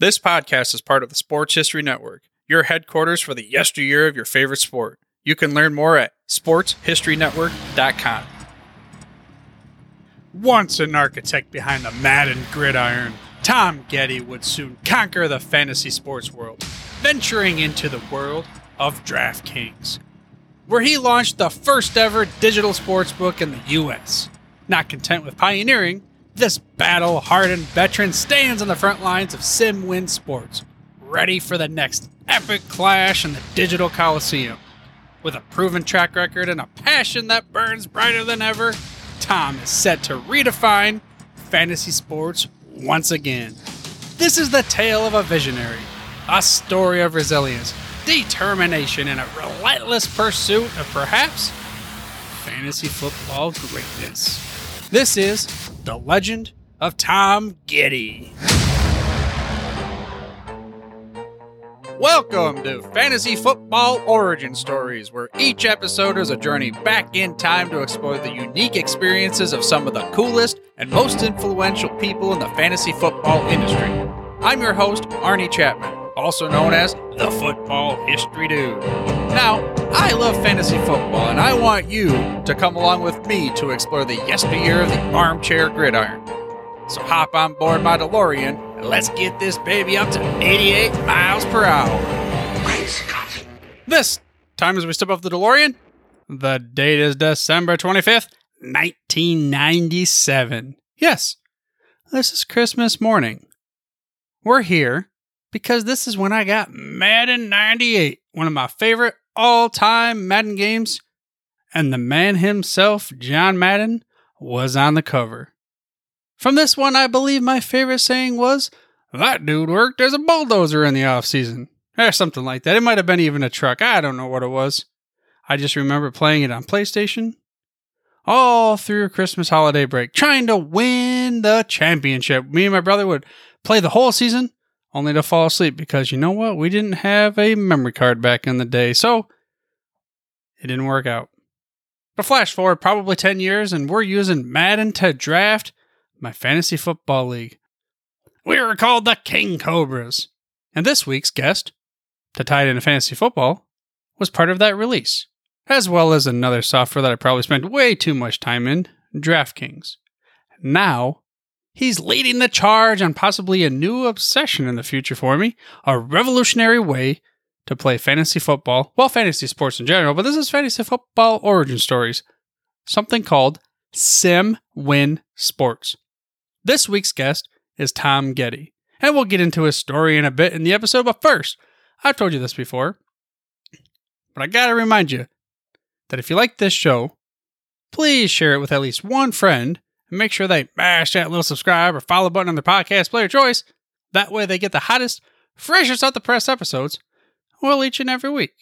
This podcast is part of the Sports History Network, your headquarters for the yesteryear of your favorite sport. You can learn more at sportshistorynetwork.com. Once an architect behind the Madden gridiron, Tom Goedde would soon conquer the fantasy sports world, venturing into the world of DraftKings, where he launched the first ever digital sports book in the U.S. Not content with pioneering, this battle hardened veteran stands on the front lines of SimWin sports, ready for the next epic clash in the digital coliseum. With a proven track record and a passion that burns brighter than ever, Tom is set to redefine fantasy sports once again. This is the tale of a visionary, a story of resilience, determination, and a relentless pursuit of perhaps fantasy football greatness. This is The Legend of Tom Goedde. Welcome to Fantasy Football Origin Stories, where each episode is a journey back in time to explore the unique experiences of some of the coolest and most influential people in the fantasy football industry. I'm your host, Arnie Chapman, also known as the Football History Dude. Now, I love fantasy football, and I want you to come along with me to explore the yesteryear of the armchair gridiron. So hop on board my DeLorean and let's get this baby up to 88 miles per hour. This time as we step off the DeLorean, the date is December 25th, 1997. Yes, this is Christmas morning. We're here because this is when I got Madden 98, one of my favorite all time Madden games, and the man himself, John Madden, was on the cover. From this one, I believe my favorite saying was, That dude worked as a bulldozer in the off season. Or something like that. It might have been even a truck. I don't know what it was. I just remember playing it on PlayStation all through Christmas holiday break, trying to win the championship. Me and my brother would play the whole season only to fall asleep because you know what? We didn't have a memory card back in the day. So it didn't work out. But flash forward probably 10 years and we're using Madden to draft my fantasy football league. We were called the King Cobras. And this week's guest, to tie it into fantasy football, was part of that release, as well as another software that I probably spent way too much time in, DraftKings. Now, he's leading the charge on possibly a new obsession in the future for me, a revolutionary way to play fantasy football, well, fantasy sports in general, but this is fantasy football origin stories, something called Sim Win Sports. This week's guest is Tom Goedde, and we'll get into his story in a bit in the episode. But first, I've told you this before, but I gotta remind you that if you like this show, please share it with at least one friend and make sure they mash that little subscribe or follow button on their podcast player choice. That way they get the hottest, freshest out the press episodes, well, each and every week.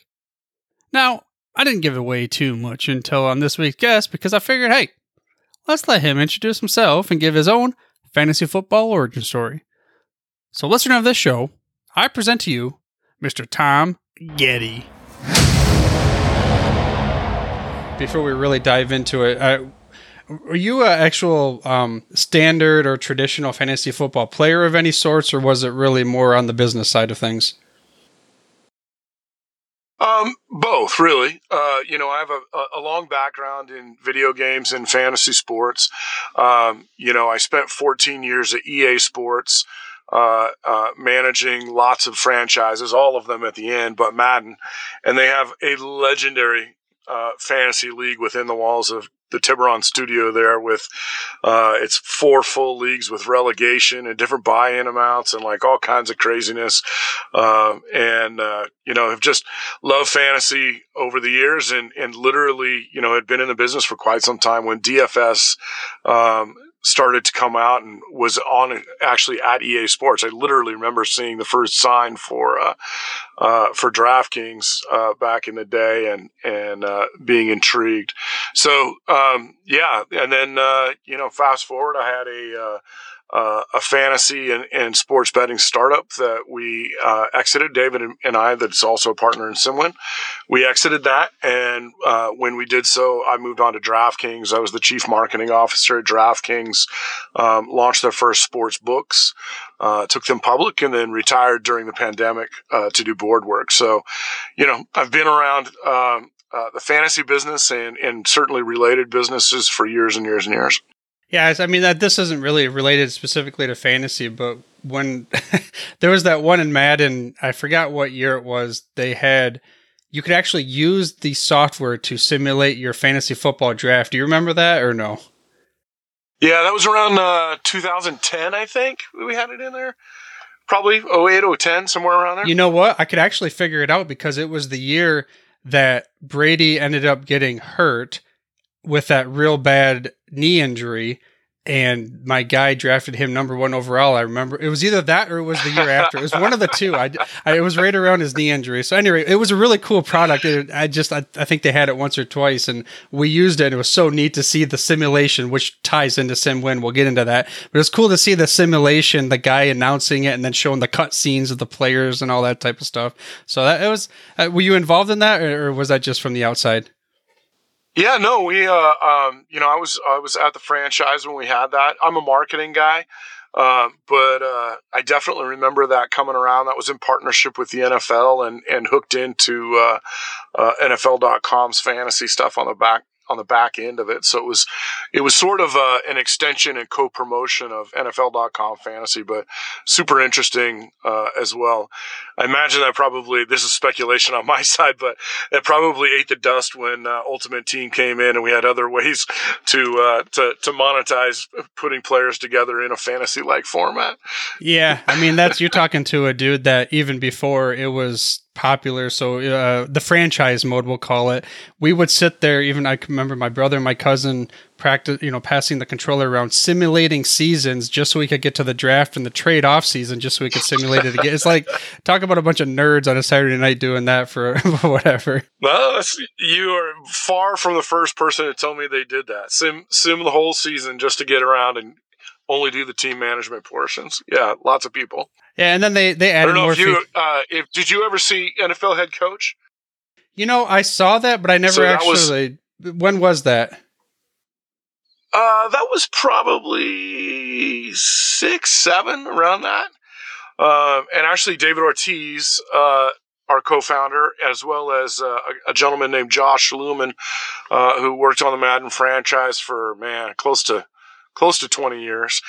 Now, I didn't give away too much until on this week's guest because I figured, hey, let's let him introduce himself and give his own fantasy football origin story. So, listener of this show, I present to you Mr. Tom Goedde. Before we really dive into it, uh, are you an actual um, standard or traditional fantasy football player of any sorts, or was it really more on the business side of things? Um, both, really. Uh, you know, I have a, a, long background in video games and fantasy sports. Um, you know, I spent 14 years at EA Sports, uh, uh, managing lots of franchises, all of them at the end, but Madden. And they have a legendary uh, fantasy league within the walls of the Tiburon studio there with uh, it's four full leagues with relegation and different buy-in amounts and like all kinds of craziness. Uh, and uh, you know, have just loved fantasy over the years and and literally you know had been in the business for quite some time when DFS. Um, started to come out and was on actually at EA Sports. I literally remember seeing the first sign for uh, uh, for DraftKings uh, back in the day and and uh, being intrigued. So um, yeah, and then uh, you know, fast forward, I had a uh, a fantasy and, and, sports betting startup that we uh, exited. David and, I, that's also a partner in Simwin, we exited that. And uh, when we did so, I moved on to DraftKings. I was the chief marketing officer at DraftKings, um, launched their first sports books, uh, took them public, and then retired during the pandemic uh, to do board work. So, you know, I've been around. Um, uh, the fantasy business and, and certainly related businesses for years and years and years. Yeah, I mean that this isn't really related specifically to fantasy, but when there was that one in Madden, I forgot what year it was. They had you could actually use the software to simulate your fantasy football draft. Do you remember that or no? Yeah, that was around uh, 2010, I think. We had it in there. Probably 08, 010, somewhere around there. You know what? I could actually figure it out because it was the year that Brady ended up getting hurt with that real bad knee injury and my guy drafted him number one overall. I remember it was either that or it was the year after. It was one of the two. I, I it was right around his knee injury. So anyway, it was a really cool product. It, I just I, I think they had it once or twice, and we used it. and It was so neat to see the simulation, which ties into SimWin. We'll get into that, but it's cool to see the simulation, the guy announcing it, and then showing the cut scenes of the players and all that type of stuff. So that it was. Uh, were you involved in that, or, or was that just from the outside? Yeah, no, we, uh, um, you know, I was I was at the franchise when we had that. I'm a marketing guy, uh, but uh, I definitely remember that coming around. That was in partnership with the NFL and and hooked into uh, uh, NFL.com's fantasy stuff on the back on the back end of it. So it was it was sort of uh, an extension and co-promotion of NFL.com fantasy, but super interesting uh, as well. I imagine that probably this is speculation on my side, but it probably ate the dust when uh, Ultimate Team came in, and we had other ways to uh, to to monetize putting players together in a fantasy like format. Yeah, I mean that's you're talking to a dude that even before it was popular. So uh, the franchise mode, we'll call it. We would sit there. Even I remember my brother and my cousin practice, you know, passing the controller around, simulating seasons just so we could get to the draft and the trade off season, just so we could simulate it again. It's like talk about a bunch of nerds on a Saturday night doing that for whatever. Well, you are far from the first person to tell me they did that. Sim sim the whole season just to get around and only do the team management portions. Yeah, lots of people. Yeah, and then they they added I don't know more. If you, uh, if did you ever see NFL head coach? You know, I saw that, but I never so actually. Was, when was that? Uh, that was probably six, seven, around that. Uh, and actually, David Ortiz, uh, our co-founder, as well as uh, a, a, gentleman named Josh Looman, uh, who worked on the Madden franchise for man close to close to 20 years.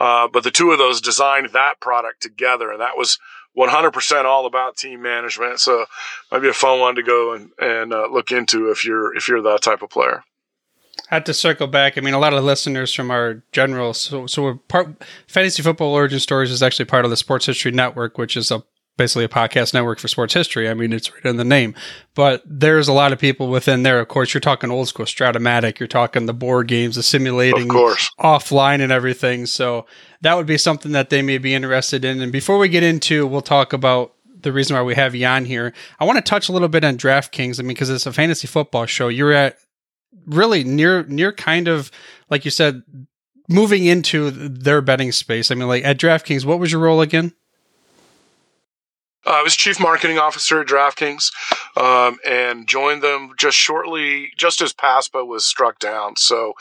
Uh, but the two of those designed that product together, and that was 100% all about team management. So might be a fun one to go and, and uh, look into if you're if you're that type of player. I had to circle back. I mean, a lot of listeners from our general, so so we're part. Fantasy Football Origin Stories is actually part of the Sports History Network, which is a basically a podcast network for sports history. I mean, it's right in the name, but there's a lot of people within there. Of course, you're talking old school Strat-O-Matic, you're talking the board games, the simulating offline and everything. So that would be something that they may be interested in. And before we get into, we'll talk about the reason why we have you on here. I want to touch a little bit on DraftKings. I mean, because it's a fantasy football show. You're at really near, near kind of, like you said, moving into their betting space. I mean, like at DraftKings, what was your role again? Uh, I was chief marketing officer at DraftKings um, and joined them just shortly, just as PASPA was struck down. So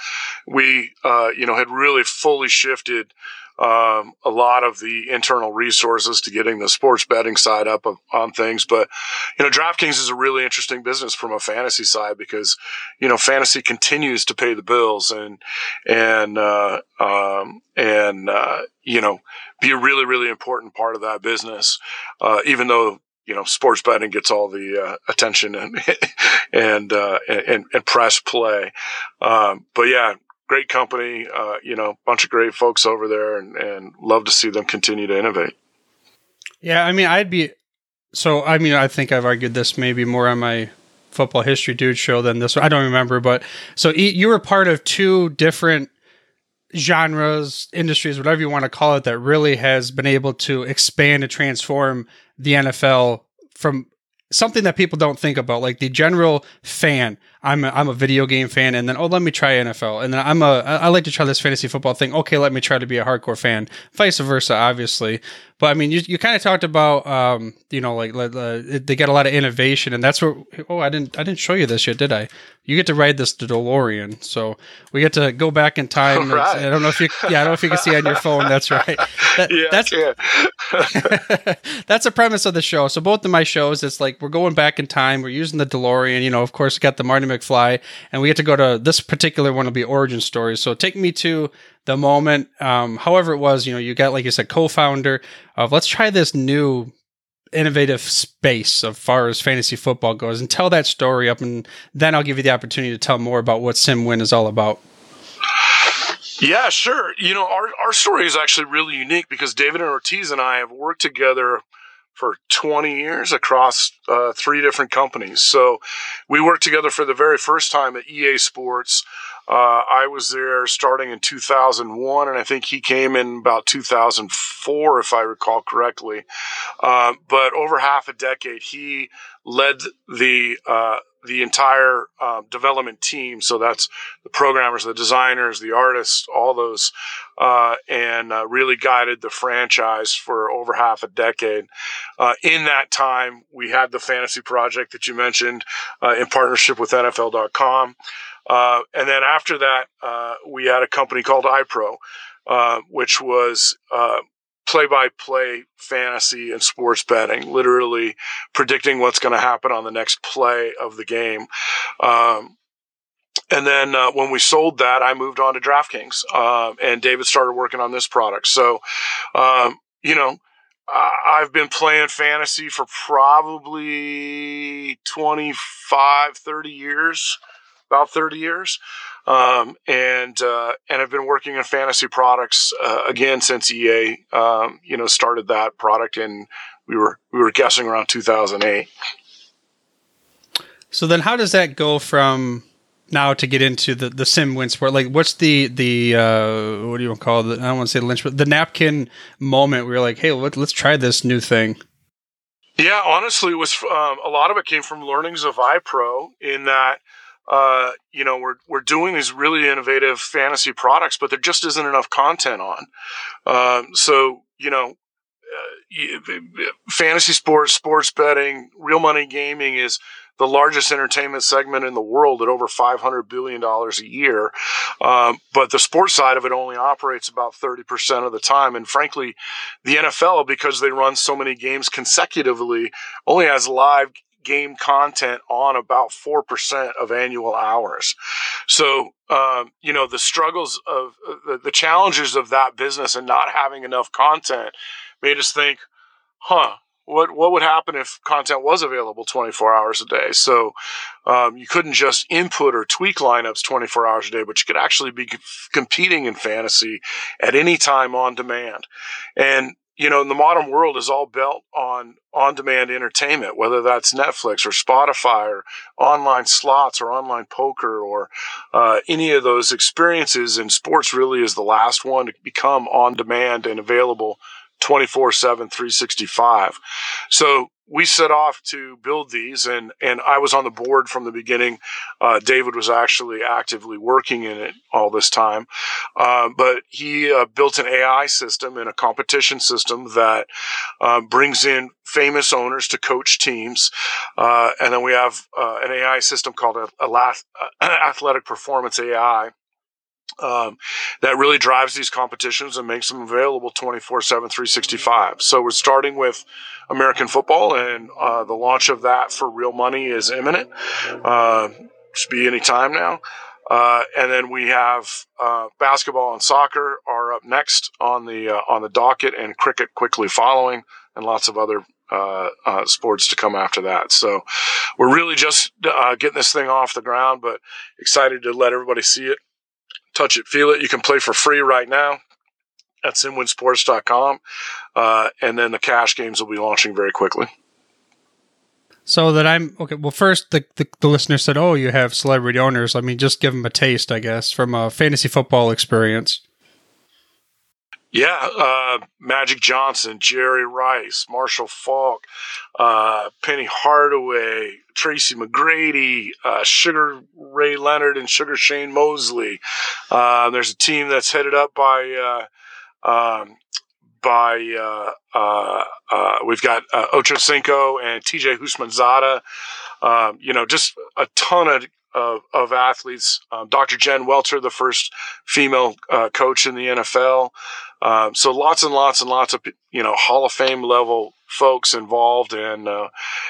we, uh, you know, had really fully shifted um, a lot of the internal resources to getting the sports betting side up of, on things. But, you know, DraftKings is a really interesting business from a fantasy side because, you know, fantasy continues to pay the bills and, and, uh, um, and, uh, you know, be a really, really important part of that business. Uh, even though, you know, sports betting gets all the uh, attention and and, uh, and and press play. Um, but yeah, great company, uh, you know, bunch of great folks over there, and, and love to see them continue to innovate. Yeah, I mean, I'd be so. I mean, I think I've argued this maybe more on my football history dude show than this. I don't remember, but so you were part of two different genres, industries, whatever you want to call it, that really has been able to expand and transform the NFL from something that people don't think about, like the general fan. I'm a, I'm a video game fan, and then oh, let me try NFL, and then I'm a I like to try this fantasy football thing. Okay, let me try to be a hardcore fan. Vice versa, obviously. But I mean, you, you kind of talked about, um, you know, like uh, they get a lot of innovation, and that's where. Oh, I didn't I didn't show you this yet, did I? You get to ride this DeLorean, so we get to go back in time. Right. I don't know if you, yeah, I don't know if you can see on your phone. That's right. That, yeah, that's yeah. that's the premise of the show. So both of my shows, it's like we're going back in time. We're using the DeLorean. You know, of course, we got the Marty McFly, and we get to go to this particular one will be origin stories. So take me to the moment. Um, however, it was, you know, you got, like you said, co founder of let's try this new innovative space as far as fantasy football goes and tell that story up. And then I'll give you the opportunity to tell more about what SimWin is all about. Yeah, sure. You know, our, our story is actually really unique because David and Ortiz and I have worked together for 20 years across uh, three different companies. So we worked together for the very first time at EA Sports. Uh, I was there starting in 2001, and I think he came in about 2004, if I recall correctly. Uh, but over half a decade, he led the uh, the entire uh, development team. So that's the programmers, the designers, the artists, all those, uh, and uh, really guided the franchise for over half a decade. Uh, in that time, we had the fantasy project that you mentioned uh, in partnership with NFL.com. Uh, and then after that, we had a company called iPro, which was play by play fantasy and sports betting, literally predicting what's going to happen on the next play of the game. Um, and then uh, when we sold that, I moved on to DraftKings, uh, and David started working on this product. So, um, you know, I've been playing fantasy for probably 25, 30 years, about 30 years um, and uh, and I've been working in fantasy products uh, again since EA, um, you know, started that product, and we were we were guessing around 2008. So then, how does that go from now to get into the the sim win sport? Like, what's the the uh, what do you want to call it? I don't want to say the lynch, but the napkin moment. We were like, hey, let, let's try this new thing. Yeah, honestly, it was um, a lot of it came from learnings of iPro in that uh, you know, we're we're doing these really innovative fantasy products, but there just isn't enough content on. Um, so you know, uh, fantasy sports, sports betting, real money gaming is the largest entertainment segment in the world at over $500 billion a year. Um, but the sports side of it only operates about 30% of the time. And frankly, the NFL, because they run so many games consecutively, only has live game content on about 4% of annual hours. So, um, you know, the struggles of uh, the, the challenges of that business and not having enough content made us think, huh, what what would happen if content was available 24 hours a day? So um, you couldn't just input or tweak lineups 24 hours a day, but you could actually be competing in fantasy at any time on demand. And you know, the modern world is all built on on-demand entertainment, whether that's Netflix or Spotify or online slots or online poker or uh, any of those experiences. And sports really is the last one to become on-demand and available 24 7, 365. So we set off to build these, and, and I was on the board from the beginning. Uh, David was actually actively working in it all this time. Uh, but he uh, built an AI system and a competition system that uh, brings in famous owners to coach teams. Uh, and then we have uh, an AI system called Athletic Performance AI um, that really drives these competitions and makes them available 24 7, 365. So we're starting with American football, and uh, the launch of that for real money is imminent. Uh, should be any time now. Uh, and then we have uh, basketball and soccer are up next on the uh, on the docket, and cricket quickly following, and lots of other uh, uh, sports to come after that. So we're really just uh, getting this thing off the ground, but excited to let everybody see it touch it, feel it. You can play for free right now at simwinsports.com. Uh, and then the cash games will be launching very quickly. So that I'm okay. Well, first the, the, the listener said, "Oh, you have celebrity owners." Let me just give them a taste, I guess, from a fantasy football experience. Yeah, uh, Magic Johnson, Jerry Rice, Marshall Faulk, uh, Penny Hardaway, Tracy McGrady, uh, Sugar Ray Leonard, and Sugar Shane Mosley. Uh, there's a team that's headed up by uh, um, by uh, we've got Ocho Cinco and TJ Houshmandzadeh. Um, you know, just a ton of of, of athletes. Um, Dr. Jen Welter, the first female uh, coach in the NFL. Um, so lots and lots and lots of you know Hall of Fame level folks involved, and uh,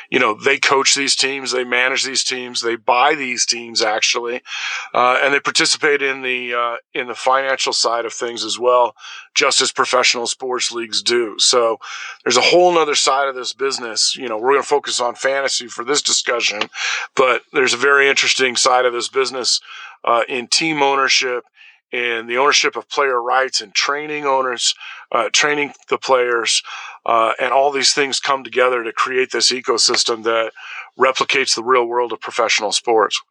you know they coach these teams, they manage these teams, they buy these teams actually, uh, and they participate in the uh, in the financial side of things as well, just as professional sports leagues do. So there's a whole other side of this business. You know, we're going to focus on fantasy for this discussion, but there's a very interesting side of this business uh, in team ownership and the ownership of player rights and training owners, uh, training the players, uh, and all these things come together to create this ecosystem that replicates the real world of professional sports.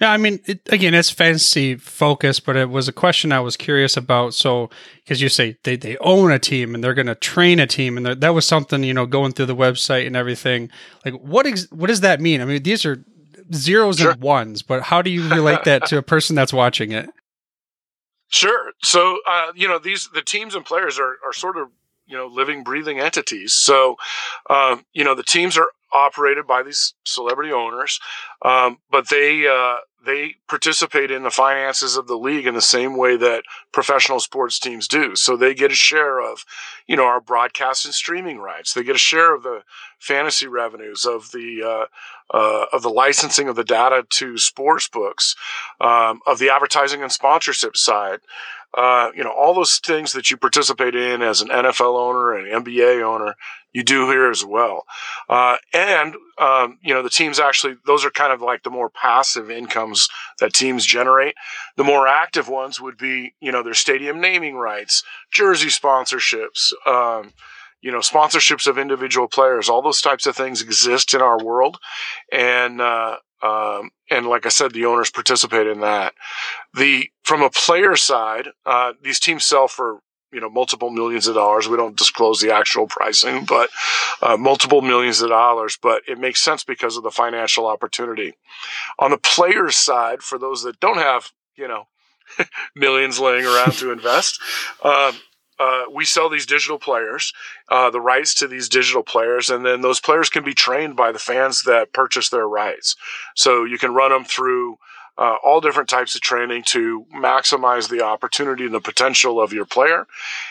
Yeah, I mean, it, again, it's fancy focus, but it was a question I was curious about. So, because you say they, they own a team and they're going to train a team, and that was something you know going through the website and everything. Like, what ex- what does that mean? I mean, these are zeros sure. and ones, but how do you relate that to a person that's watching it? Sure. So, uh, you know, these the teams and players are are sort of you know living, breathing entities. So, um, you know, the teams are operated by these celebrity owners, um, but they uh, they participate in the finances of the league in the same way that professional sports teams do. So they get a share of, you know, our broadcast and streaming rights. They get a share of the fantasy revenues of the uh, uh, of the licensing of the data to sports books, um, of the advertising and sponsorship side. Uh, you know, all those things that you participate in as an NFL owner and NBA owner, you do here as well. Uh, and, um, you know, the teams actually, those are kind of like the more passive that teams generate. The more active ones would be, you know, their stadium naming rights, jersey sponsorships, um, you know, sponsorships of individual players, all those types of things exist in our world. And, uh, um, and like I said, the owners participate in that. The, from a player side, uh, these teams sell for, you know, multiple millions of dollars. We don't disclose the actual pricing, but, uh, multiple millions of dollars, but it makes sense because of the financial opportunity. On the players side, for those that don't have, you know, millions laying around to invest, um, uh, we sell these digital players, uh, the rights to these digital players, and then those players can be trained by the fans that purchase their rights. So you can run them through uh, all different types of training to maximize the opportunity and the potential of your player.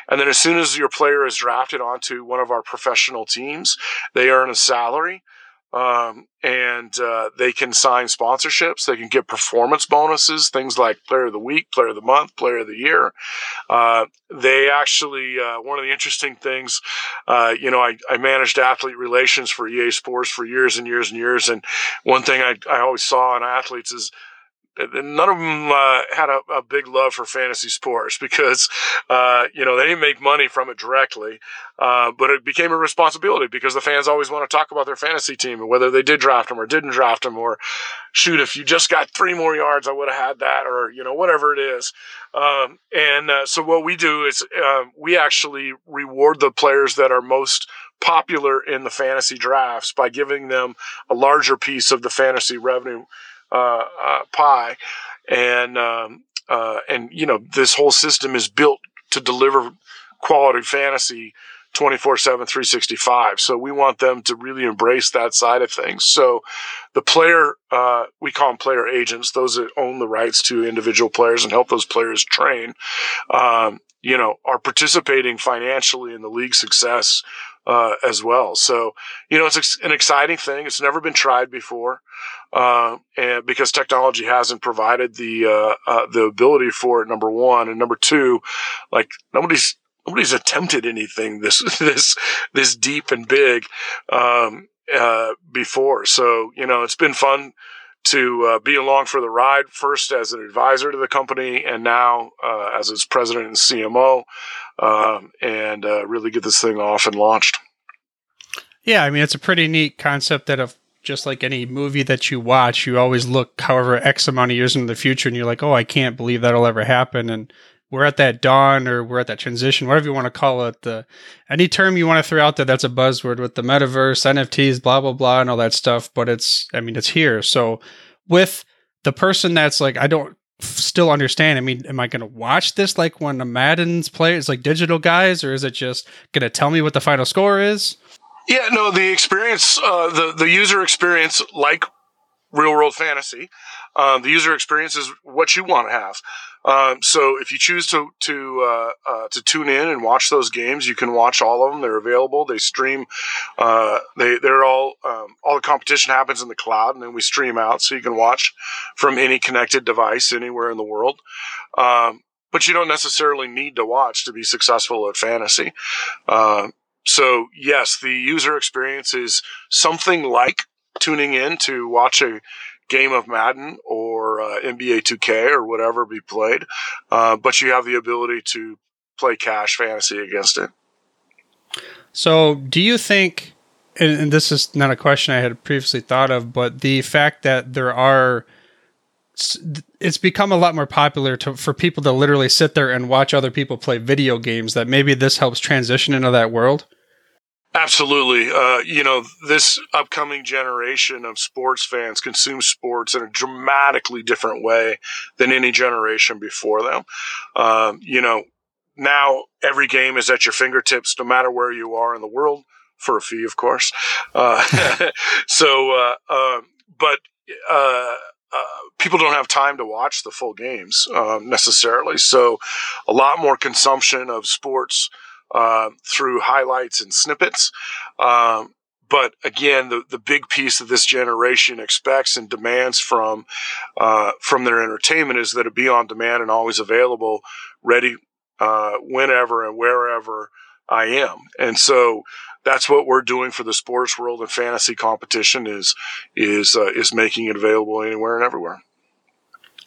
And then as soon as your player is drafted onto one of our professional teams, they earn a salary um, and uh, they can sign sponsorships. They can get performance bonuses, things like Player of the Week, Player of the Month, Player of the Year. Uh, they actually, uh, one of the interesting things, uh, you know, I, I, managed athlete relations for EA Sports for years and years and years, and one thing I, I always saw in athletes is none of them uh, had a, a, big love for fantasy sports because uh, you know they didn't make money from it directly, uh, but it became a responsibility because the fans always want to talk about their fantasy team and whether they did draft them or didn't draft them or shoot if you just got three more yards I would have had that or you know whatever it is. Um, and uh, so what we do is um, we actually reward the players that are most popular in the fantasy drafts by giving them a larger piece of the fantasy revenue uh, uh, pie, and um, uh, and you know this whole system is built to deliver quality fantasy 24 7 365 so we want them to really embrace that side of things. So the player uh, we call them player agents those that own the rights to individual players and help those players train um, you know are participating financially in the league success uh, as well. So, you know, it's an exciting thing. It's never been tried before, uh, and because technology hasn't provided the uh, uh, the ability for it. Number one, and number two, like nobody's nobody's attempted anything this this this deep and big um, uh, before. So, you know, it's been fun to uh, be along for the ride first as an advisor to the company and now uh, as its president and CMO um, and uh, really get this thing off and launched. Yeah, I mean, it's a pretty neat concept that of just like any movie that you watch, you always look however X amount of years into the future and you're like, oh, I can't believe that'll ever happen. And we're at that dawn or we're at that transition, whatever you want to call it. The any term you want to throw out there that's a buzzword with the metaverse, NFTs, blah blah blah, and all that stuff. But it's, I mean, it's here. So with the person that's like, I don't still understand. I mean, am I going to watch this like when the Madden's play is like digital guys, or is it just going to tell me what the final score is? Yeah, no, the experience, uh, the the user experience, like real world fantasy, um, the user experience is what you want to have. Um, so if you choose to to uh, uh, to tune in and watch those games, you can watch all of them. They're available. They stream. Uh, they they're all um, all the competition happens in the cloud, and then we stream out, so you can watch from any connected device anywhere in the world. Um, but you don't necessarily need to watch to be successful at fantasy. Uh, so yes, the user experience is something like tuning in to watch a game of Madden or uh, NBA 2K or whatever be played, uh, but you have the ability to play cash fantasy against it. So, do you think, and, this is not a question I had previously thought of, but the fact that there are it's become a lot more popular to, for people to literally sit there and watch other people play video games that maybe this helps transition into that world Absolutely. Uh, you know, this upcoming generation of sports fans consume sports in a dramatically different way than any generation before them. Um, you know, now every game is at your fingertips, no matter where you are in the world, for a fee, of course. Uh, so, uh, um, but, uh, uh, people don't have time to watch the full games um, necessarily. So, a lot more consumption of sports uh, through highlights and snippets. Um, but again, the, the big piece that this generation expects and demands from uh, from their entertainment is that it be on demand and always available, ready uh, whenever and wherever I am. And so that's what we're doing for the sports world and fantasy competition is is uh, is making it available anywhere and everywhere.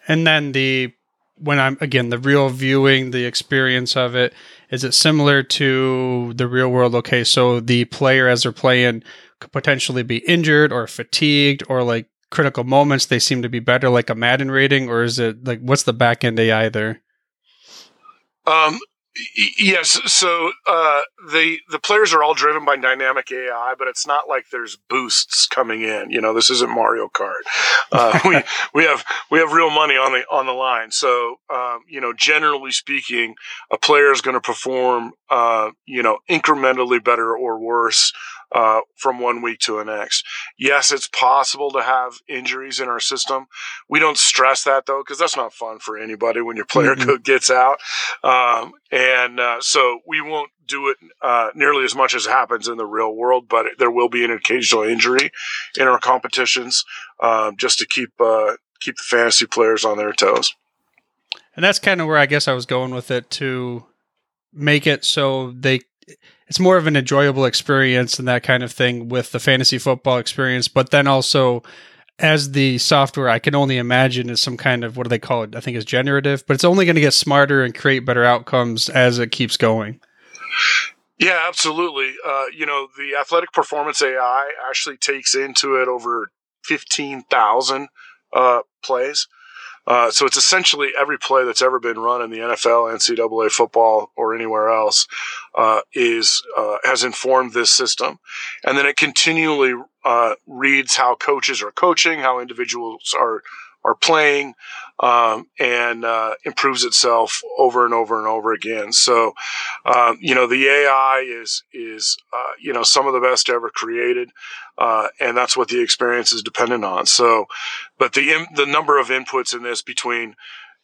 And then the when I'm again the real viewing, the experience of it is it similar to the real world? Okay, so the player as they're playing could potentially be injured or fatigued or like critical moments they seem to be better like a Madden rating or is it like what's the back end AI there? Um Yes, so uh, the the players are all driven by dynamic AI, but it's not like there's boosts coming in. You know, this isn't Mario Kart. Uh, we we have we have real money on the on the line. So um, you know, generally speaking, a player is going to perform uh, you know incrementally better or worse uh, from one week to the next. Yes, it's possible to have injuries in our system. We don't stress that though, because that's not fun for anybody when your player mm-hmm. gets out. Um, and uh, so we won't do it uh, nearly as much as happens in the real world, but there will be an occasional injury in our competitions um, just to keep uh, keep the fantasy players on their toes. And that's kind of where I guess I was going with it to make it so they it's more of an enjoyable experience and that kind of thing with the fantasy football experience. But then also, as the software, I can only imagine is some kind of what do they call it? I think it's generative, but it's only going to get smarter and create better outcomes as it keeps going. Yeah, absolutely. Uh, you know, the athletic performance AI actually takes into it over 15,000 uh, plays. Uh, so it's essentially every play that's ever been run in the NFL, NCAA football, or anywhere else uh, is uh, has informed this system, and then it continually uh, reads how coaches are coaching, how individuals are are playing, um, and uh, improves itself over and over and over again. So, um, you know, the AI is is uh, you know some of the best ever created, uh, and that's what the experience is dependent on. So, but the in, the number of inputs in this between,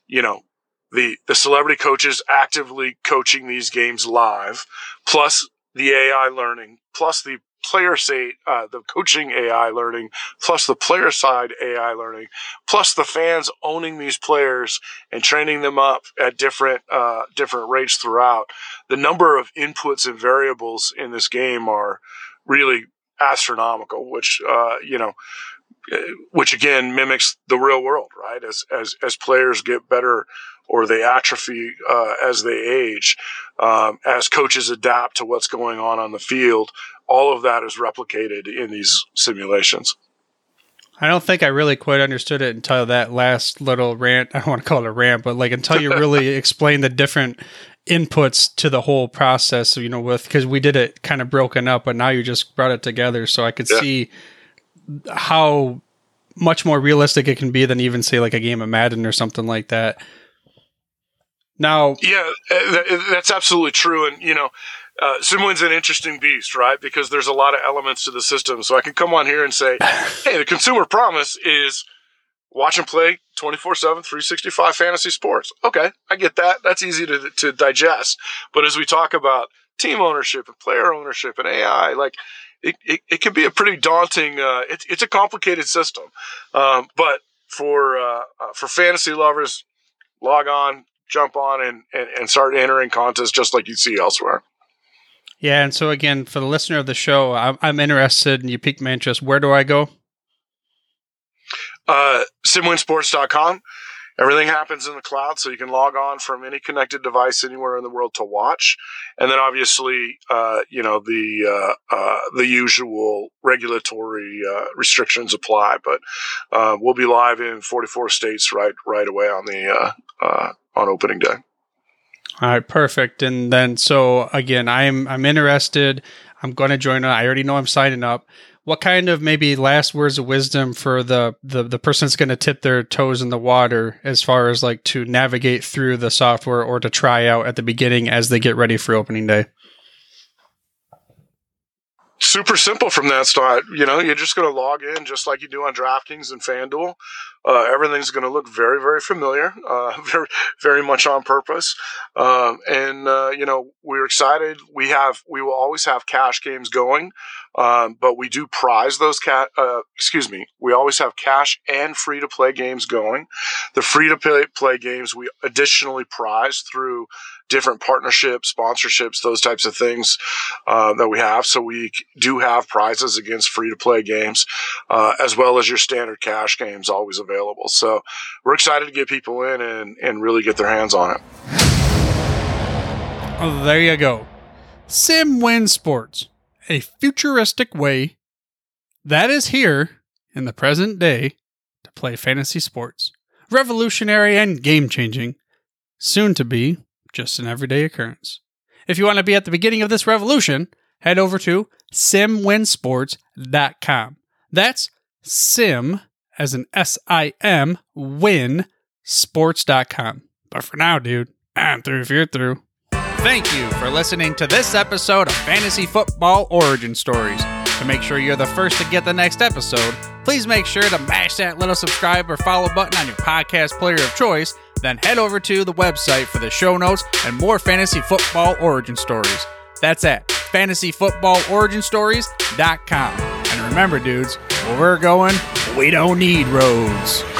you know. The, the celebrity coaches actively coaching these games live, plus the AI learning, plus the player side, uh, the coaching AI learning, plus the player side AI learning, plus the fans owning these players and training them up at different uh, different rates throughout. The number of inputs and variables in this game are really astronomical, which uh, you know. Which again mimics the real world, right? As as as players get better or they atrophy uh, as they age, um, as coaches adapt to what's going on on the field, all of that is replicated in these simulations. I don't think I really quite understood it until that last little rant. I don't want to call it a rant, but like until you really explain the different inputs to the whole process, you know, with because we did it kind of broken up, but now you just brought it together so I could Yeah. see how much more realistic it can be than even say like a game of Madden or something like that. Now, Yeah, uh, that's absolutely true. And, you know, uh, Simwin's an interesting beast, right? Because there's a lot of elements to the system. So I can come on here and say, hey, the consumer promise is watch and play 24 7, 365 fantasy sports. Okay, I get that. That's easy to, to digest. But as we talk about team ownership and player ownership and AI, like, it, it, it can be a pretty daunting, uh, it's, it's a complicated system. Um, but for, uh, uh, for fantasy lovers, log on, jump on and, and, and start entering contests just like you see elsewhere. Yeah, and so again, for the listener of the show, I'm, I'm interested and you piqued my interest. Where do I go? Uh, simwinsports.com. Everything happens in the cloud, so you can log on from any connected device anywhere in the world to watch. And then obviously, uh, you know, the, uh, uh, the usual regulatory, uh, restrictions apply, but, uh, we'll be live in 44 states right, right away on the, uh, on opening day. All right, perfect. And then so again, I'm I'm interested. I'm going to join. I already know I'm signing up. What kind of maybe last words of wisdom for the the the person that's going to tip their toes in the water as far as like to navigate through the software or to try out at the beginning as they get ready for opening day? super simple from that start. You know, you're just going to log in just like you do on DraftKings and FanDuel. Uh, everything's going to look very, very familiar, uh, very, very much on purpose. Um, and uh, you know, we're excited. We have, we will always have cash games going, um, but we do prize those cat. Uh, excuse me, we always have cash and free to play games going. The free to play games we additionally prize through different partnerships, sponsorships, those types of things uh, that we have. So we do have prizes against free to play games, uh, as well as your standard cash games always available. So we're excited to get people in and, and really get their hands on it. Oh, there you go. Sim Win Sports, a futuristic way that is here in the present day to play fantasy sports. Revolutionary and game changing, soon to be just an everyday occurrence. If you want to be at the beginning of this revolution, head over to simwinsports.com. That's sim as an S I M win sports.com. But for now, dude, I'm through if you're through. Thank you for listening to this episode of Fantasy Football Origin Stories. To make sure you're the first to get the next episode, please make sure to mash that little subscribe or follow button on your podcast player of choice. Then head over to the website for the show notes and more fantasy football origin stories. That's at fantasyfootballoriginstories.com. And remember, dudes, where we're going, we don't need roads.